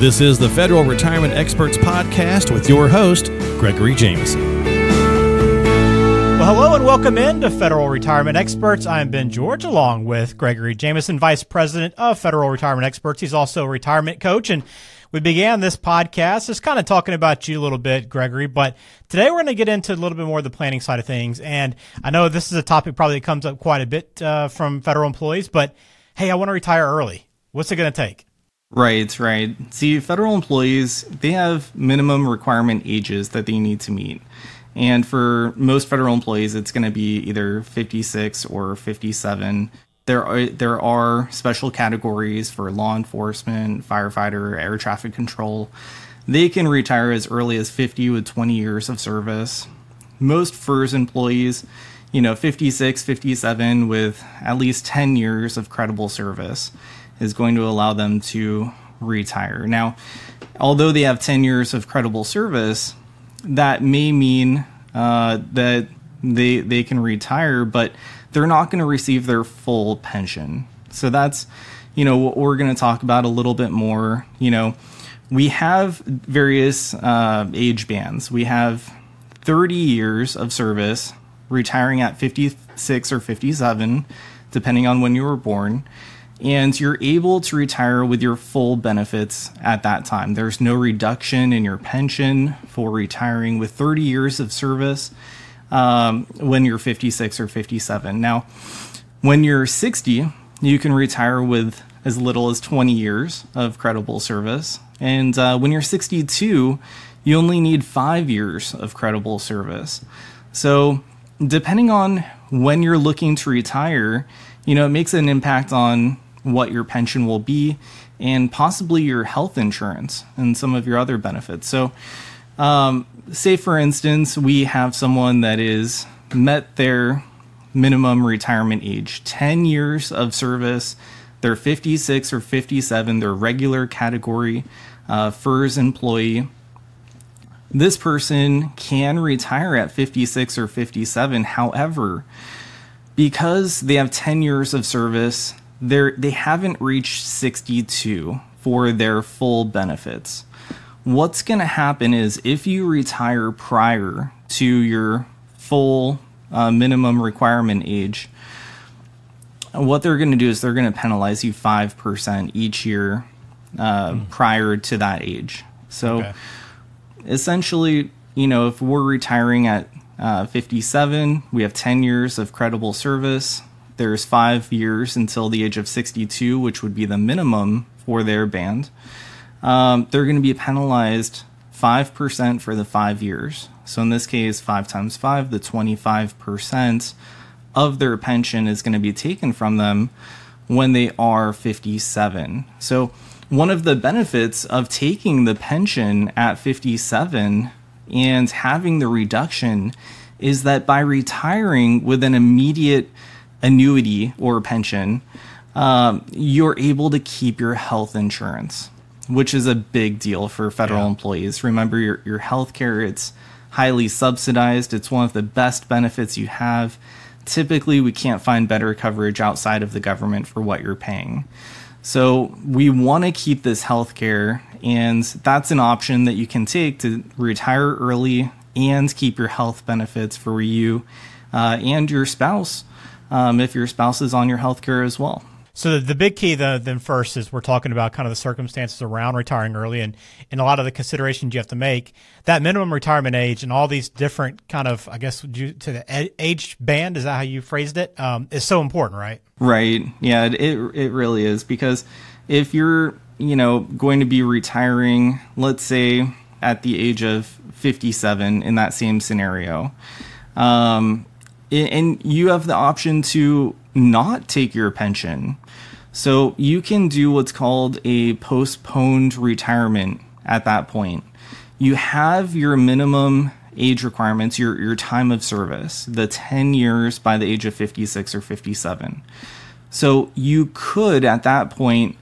This is the Federal Retirement Experts Podcast with your host, Gregory Jameson. Well, hello and welcome in to Federal Retirement Experts. I'm Ben George along with Gregory Jameson, Vice President of Federal Retirement Experts. He's also a retirement coach. And we began this podcast just kind of talking about you a little bit, Gregory. But today we're going to get into a little bit more of the planning side of things. And I know this is a topic probably that comes up quite a bit uh, from federal employees, but hey, I want to retire early. What's it going to take? Right, right. See, federal employees, they have minimum requirement ages that they need to meet. And for most federal employees, it's going to be either 56 or 57. There are, there are special categories for law enforcement, firefighter, air traffic control. They can retire as early as 50 with 20 years of service. Most FERS employees, you know, 56, 57 with at least 10 years of credible service is going to allow them to retire. Now, although they have 10 years of credible service, that may mean uh, that they they can retire, but they're not going to receive their full pension. So that's you know what we're going to talk about a little bit more. You know, we have various uh, age bands. We have 30 years of service, retiring at 56 or 57, depending on when you were born and you're able to retire with your full benefits at that time. There's no reduction in your pension for retiring with 30 years of service um, when you're 56 or 57. Now, when you're 60, you can retire with as little as 20 years of credible service. And uh, when you're 62, you only need five years of credible service. So, depending on when you're looking to retire, you know, it makes an impact on what your pension will be, and possibly your health insurance and some of your other benefits. So, um, say for instance, we have someone that is met their minimum retirement age 10 years of service, they're 56 or 57, they're regular category uh, FERS employee. This person can retire at 56 or 57. However, because they have 10 years of service, they're they haven't reached 62 for their full benefits. What's going to happen is if you retire prior to your full uh, minimum requirement age, what they're going to do is they're going to penalize you 5% each year uh, mm. prior to that age. So okay. essentially, you know, if we're retiring at uh, 57, we have 10 years of credible service there's five years until the age of 62, which would be the minimum for their band. Um, they're going to be penalized 5% for the five years. So in this case, 5 times 5, the 25% of their pension is going to be taken from them when they are 57. So one of the benefits of taking the pension at 57 and having the reduction is that by retiring with an immediate annuity or pension, um, you're able to keep your health insurance, which is a big deal for federal yeah. employees. Remember, your, your health care, it's highly subsidized. It's one of the best benefits you have. Typically, we can't find better coverage outside of the government for what you're paying. So, we want to keep this health care, and that's an option that you can take to retire early and keep your health benefits for you uh, and your spouse um, if your spouse is on your health care as well. So the, big key the, then first is we're talking about kind of the circumstances around retiring early and, and a lot of the considerations you have to make. That minimum retirement age and all these different kind of, I guess, to the age band, is that how you phrased it? Um, is so important, right? Right. Yeah, it, it really is because if you're, you know, going to be retiring, let's say at the age of 57 in that same scenario, um, and you have the option to not take your pension. So you can do what's called a postponed retirement at that point. You have your minimum age requirements, your, your time of service, the 10 years by the age of 56 or 57. So you could at that point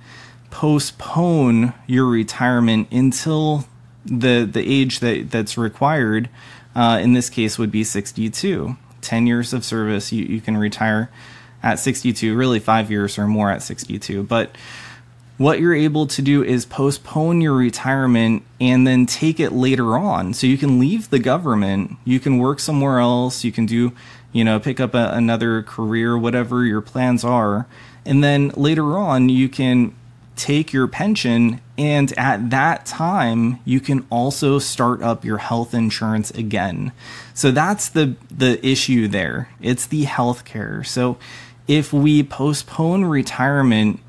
postpone your retirement until the the age that, that's required. Uh, in this case, would be 62. 10 years of service, you, you can retire at 62, really five years or more at 62. But what you're able to do is postpone your retirement and then take it later on. So you can leave the government, you can work somewhere else, you can do, you know, pick up a, another career, whatever your plans are. And then later on, you can take your pension and at that time you can also start up your health insurance again. So that's the the issue there. It's the health care so if we postpone retirement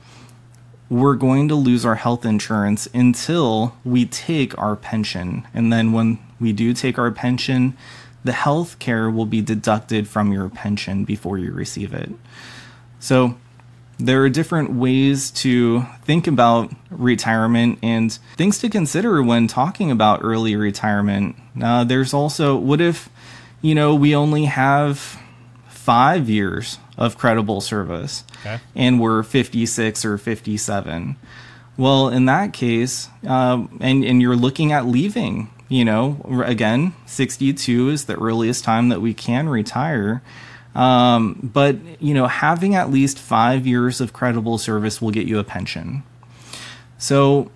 we're going to lose our health insurance until we take our pension. And then when we do take our pension the health care will be deducted from your pension before you receive it. So there are different ways to think about retirement and things to consider when talking about early retirement. Uh, there's also what if, you know, we only have five years of credible service okay. and we're 56 or 57? Well, in that case, uh, and, and you're looking at leaving, you know, again, 62 is the earliest time that we can retire um, but you know, having at least five years of credible service will get you a pension. So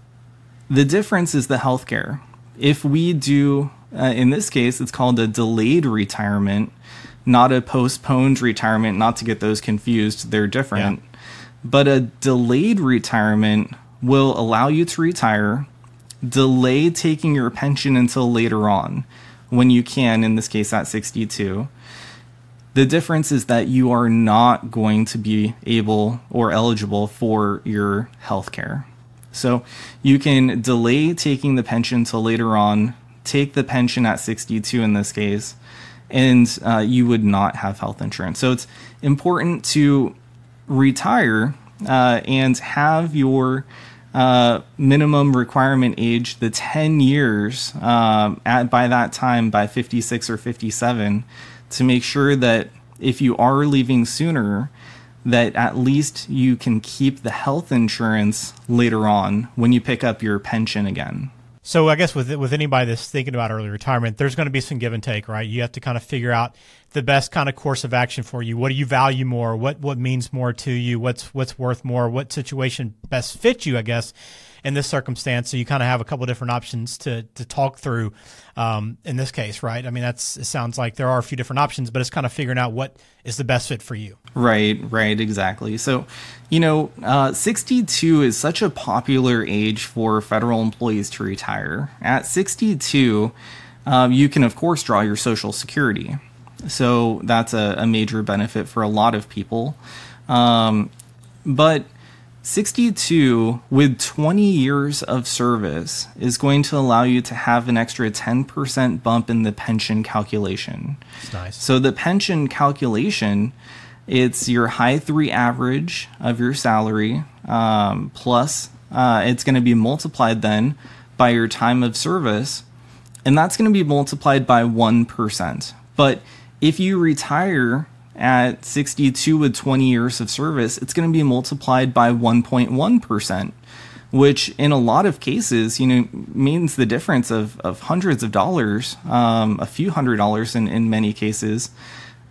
the difference is the healthcare. If we do, uh, in this case, it's called a delayed retirement, not a postponed retirement. Not to get those confused, they're different. Yeah. But a delayed retirement will allow you to retire, delay taking your pension until later on when you can, in this case at 62 the difference is that you are not going to be able or eligible for your health care. So you can delay taking the pension till later on, take the pension at 62 in this case, and uh, you would not have health insurance. So it's important to retire uh, and have your uh, minimum requirement age, the 10 years, uh, at, by that time, by 56 or 57 to make sure that if you are leaving sooner, that at least you can keep the health insurance later on when you pick up your pension again. So I guess with with anybody that's thinking about early retirement, there's going to be some give and take, right? You have to kind of figure out the best kind of course of action for you. What do you value more? What what means more to you? What's what's worth more? What situation best fits you? I guess in this circumstance. So you kind of have a couple different options to to talk through um, in this case, right? I mean, that's it sounds like there are a few different options, but it's kind of figuring out what is the best fit for you. Right, right, exactly. So, you know, uh, 62 is such a popular age for federal employees to retire. At 62, um, you can of course draw your Social Security. So that's a, a major benefit for a lot of people. Um, but 62 with 20 years of service is going to allow you to have an extra 10% bump in the pension calculation. That's nice. So the pension calculation, it's your high three average of your salary um, plus uh, it's going to be multiplied then by your time of service, and that's going to be multiplied by 1%. But if you retire at 62 with 20 years of service, it's going to be multiplied by 1.1%, which in a lot of cases, you know, means the difference of, of hundreds of dollars, um, a few hundred dollars in, in many cases,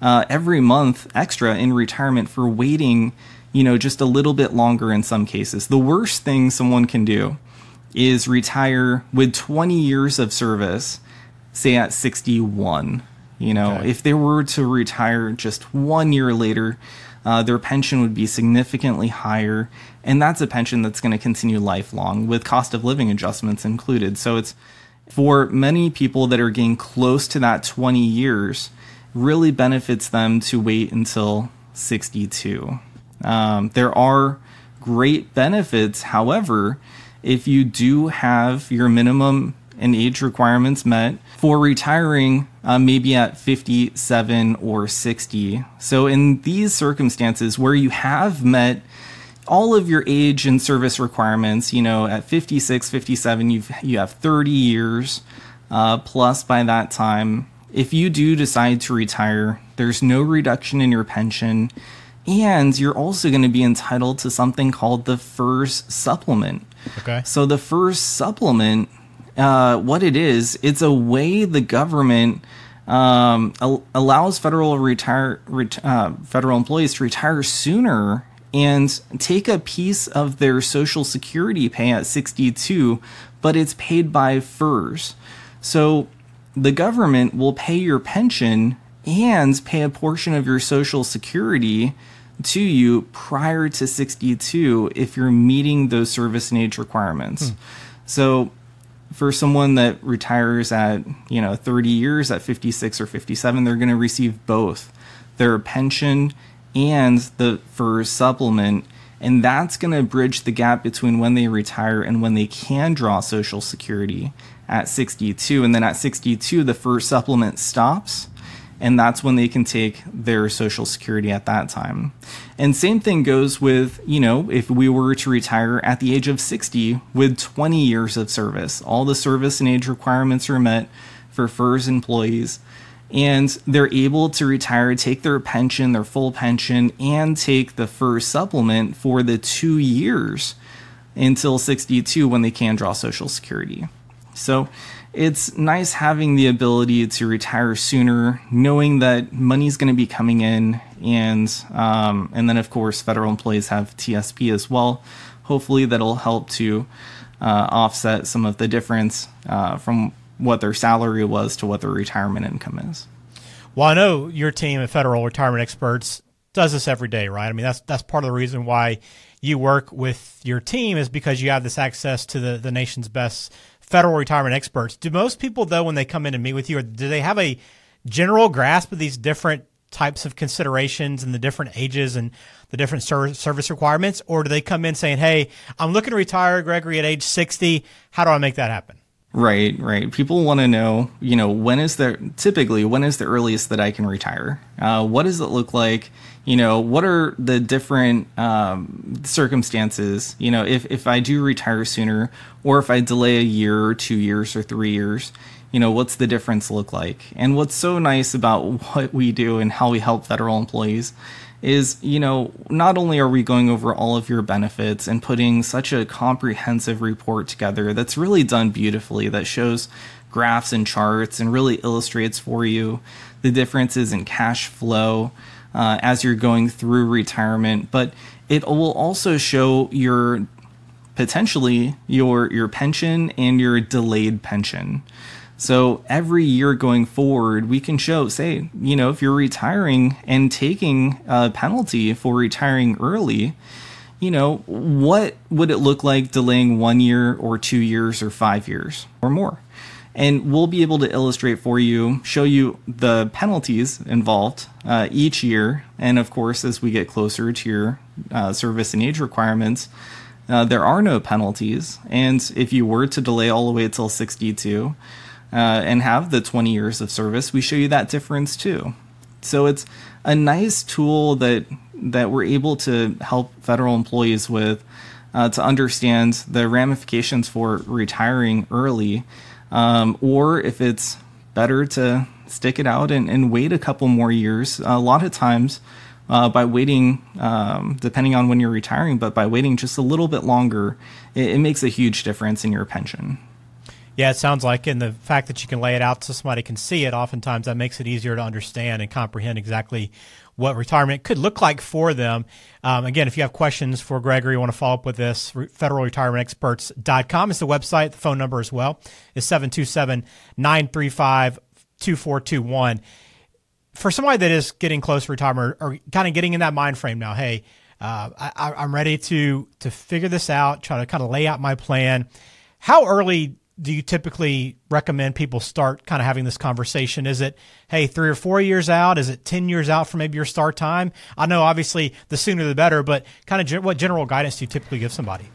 uh, every month extra in retirement for waiting, you know, just a little bit longer in some cases. The worst thing someone can do is retire with 20 years of service, say at 61 you know, okay. if they were to retire just one year later, uh, their pension would be significantly higher, and that's a pension that's going to continue lifelong with cost of living adjustments included. So it's for many people that are getting close to that 20 years, really benefits them to wait until 62. Um, there are great benefits, however, if you do have your minimum and age requirements met for retiring uh, maybe at 57 or 60. So, in these circumstances where you have met all of your age and service requirements, you know, at 56, 57, you've, you have 30 years uh, plus by that time. If you do decide to retire, there's no reduction in your pension, and you're also going to be entitled to something called the FERS supplement. Okay. So, the FERS supplement uh, what it is, it's a way the government um, al- allows federal retire ret- uh, federal employees to retire sooner and take a piece of their social security pay at 62, but it's paid by FERS. So the government will pay your pension and pay a portion of your social security to you prior to 62 if you're meeting those service and age requirements. Hmm. So for someone that retires at, you know, 30 years at 56 or 57, they're going to receive both their pension and the FERS supplement and that's going to bridge the gap between when they retire and when they can draw social security at 62 and then at 62 the FERS supplement stops and that's when they can take their social security at that time. And same thing goes with, you know, if we were to retire at the age of 60 with 20 years of service, all the service and age requirements are met for FERS employees and they're able to retire, take their pension, their full pension, and take the FERS supplement for the two years until 62 when they can draw Social Security. So it's nice having the ability to retire sooner, knowing that money's going to be coming in, and um, and then of course federal employees have TSP as well. Hopefully that'll help to uh, offset some of the difference uh, from what their salary was to what their retirement income is. Well, I know your team at Federal Retirement Experts does this every day, right? I mean, that's that's part of the reason why you work with your team is because you have this access to the, the nation's best federal retirement experts. Do most people though, when they come in and meet with you, or do they have a general grasp of these different types of considerations and the different ages and the different service requirements, or do they come in saying, "Hey, I'm looking to retire, Gregory, at age 60. How do I make that happen?" Right, right. People want to know, you know, when is the typically when is the earliest that I can retire? Uh, what does it look like? You know, what are the different um, circumstances? You know, if if I do retire sooner, or if I delay a year, or two years, or three years, you know, what's the difference look like? And what's so nice about what we do and how we help federal employees is, you know, not only are we going over all of your benefits and putting such a comprehensive report together that's really done beautifully, that shows graphs and charts and really illustrates for you the differences in cash flow uh, as you're going through retirement, but it will also show your potentially your your pension and your delayed pension. So every year going forward, we can show, say, you know, if you're retiring and taking a penalty for retiring early, you know, what would it look like delaying one year or two years or five years or more? And we'll be able to illustrate for you, show you the penalties involved uh, each year. And of course, as we get closer to your uh, service and age requirements, uh, there are no penalties. And if you were to delay all the way until 62, uh, and have the 20 years of service, we show you that difference too. So it's a nice tool that that we're able to help federal employees with uh, to understand the ramifications for retiring early, um, or if it's better to stick it out and, and, wait a couple more years. A lot of times, uh, by waiting, um, depending on when you're retiring, but by waiting just a little bit longer, it, it makes a huge difference in your pension. Yeah, it sounds like, and the fact that you can lay it out so somebody can see it, oftentimes that makes it easier to understand and comprehend exactly what retirement could look like for them. Um, again, if you have questions for Gregory, you want to follow up with this, federalretirementexperts.com is the website. The phone number as well is 727 935 2421. For somebody that is getting close to retirement or, kind of getting in that mind frame now, hey, uh, I, I'm ready to to figure this out, try to kind of lay out my plan. How early do you typically recommend people start kind of having this conversation? Is it, hey, three or four years out? Is it 10 years out from maybe your start time? I know obviously the sooner the better, but kind of ge- what general guidance do you typically give somebody?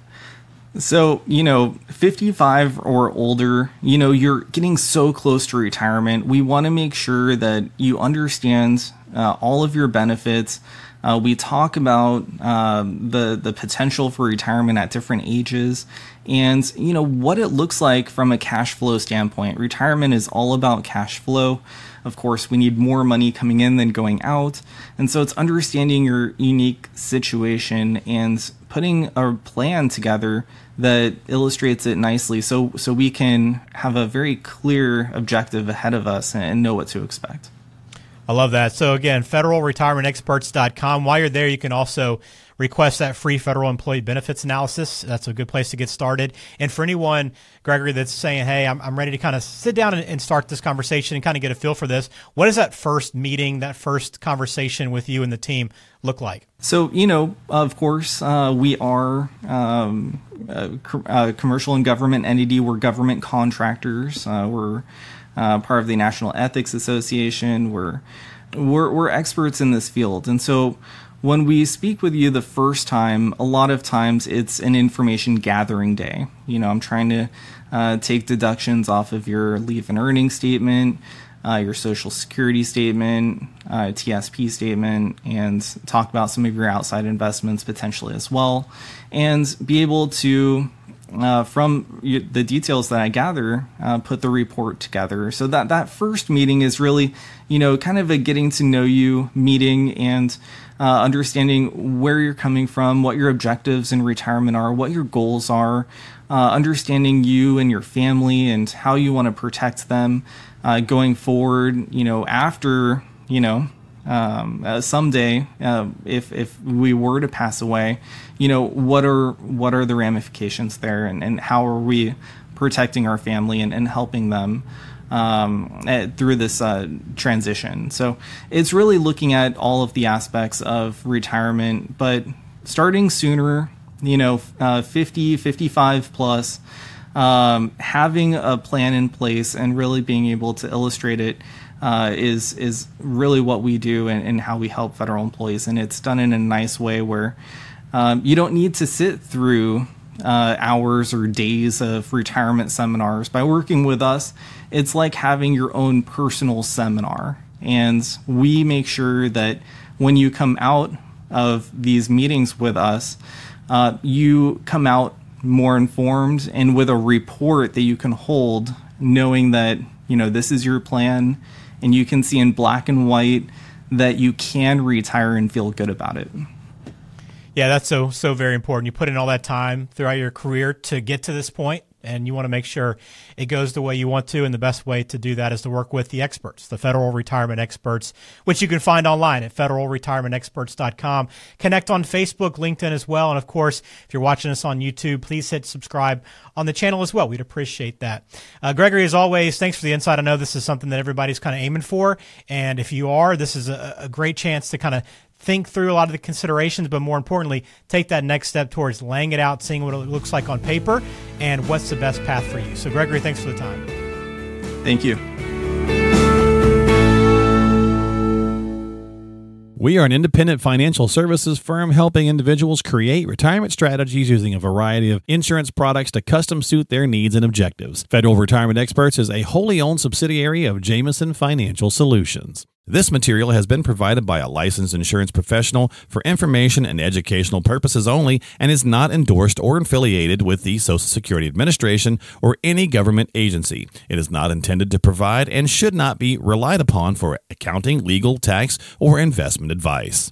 So, you know, 55 or older, you know, you're getting so close to retirement. We want to make sure that you understand uh, all of your benefits. Uh, we talk about um, the the potential for retirement at different ages, and you know what it looks like from a cash flow standpoint. Retirement is all about cash flow. Of course, we need more money coming in than going out, and so it's understanding your unique situation and putting a plan together that illustrates it nicely, so so we can have a very clear objective ahead of us and know what to expect. I love that. So again, federalretirementexperts.com. While you're there, you can also request that free federal employee benefits analysis. That's a good place to get started. And for anyone, Gregory, that's saying, hey, I'm, I'm ready to kind of sit down and, and start this conversation and kind of get a feel for this, what is that first meeting, that first conversation with you and the team look like? So, you know, of course, uh, we are um, a, a, commercial and government entity. We're government contractors. Uh, we're uh, part of the National Ethics Association. We're, we're, we're experts in this field. And so when we speak with you the first time, a lot of times it's an information gathering day. You know, I'm trying to uh, take deductions off of your leave and earning statement uh, your social security statement, uh, TSP statement, and talk about some of your outside investments potentially as well, and be able to. Uh, from the details that I gather, uh, put the report together. So that that first meeting is really, you know, kind of a getting to know you meeting and uh, understanding where you're coming from, what your objectives in retirement are, what your goals are, uh, understanding you and your family and how you want to protect them, uh, going forward, you know, after, you know, um, uh, someday, uh, if if we were to pass away, you know, what are what are the ramifications there, and, and how are we protecting our family and, and helping them um, through this uh, transition? So it's really looking at all of the aspects of retirement, but starting sooner, you know, uh, 50, 55 plus um, having a plan in place and really being able to illustrate it uh, is is really what we do and, and, how we help federal employees. And it's done in a nice way where um, you don't need to sit through uh, hours or days of retirement seminars. By working with us, it's like having your own personal seminar. And we make sure that when you come out of these meetings with us, uh, you come out more informed and with a report that you can hold knowing that you know this is your plan and you can see in black and white that you can retire and feel good about it. Yeah that's so so very important. You put in all that time throughout your career to get to this point and you want to make sure it goes the way you want to. And the best way to do that is to work with the experts, the federal retirement experts, which you can find online at federalretirementexperts.com. Connect on Facebook, LinkedIn as well. And of course, if you're watching us on YouTube, please hit subscribe on the channel as well. We'd appreciate that. Uh, Gregory, as always, thanks for the insight. I know this is something that everybody's kind of aiming for. And if you are, this is a, a great chance to kind of think through a lot of the considerations, but more importantly, take that next step towards laying it out, seeing what it looks like on paper, and what's the best path for you. So, Gregory, thanks for the time. Thank you. We are an independent financial services firm helping individuals create retirement strategies using a variety of insurance products to custom suit their needs and objectives. Federal Retirement Experts is a wholly owned subsidiary of Jamison Financial Solutions. This material has been provided by a licensed insurance professional for information and educational purposes only and is not endorsed or affiliated with the Social Security Administration or any government agency. It is not intended to provide and should not be relied upon for accounting, legal, tax, or investment advice.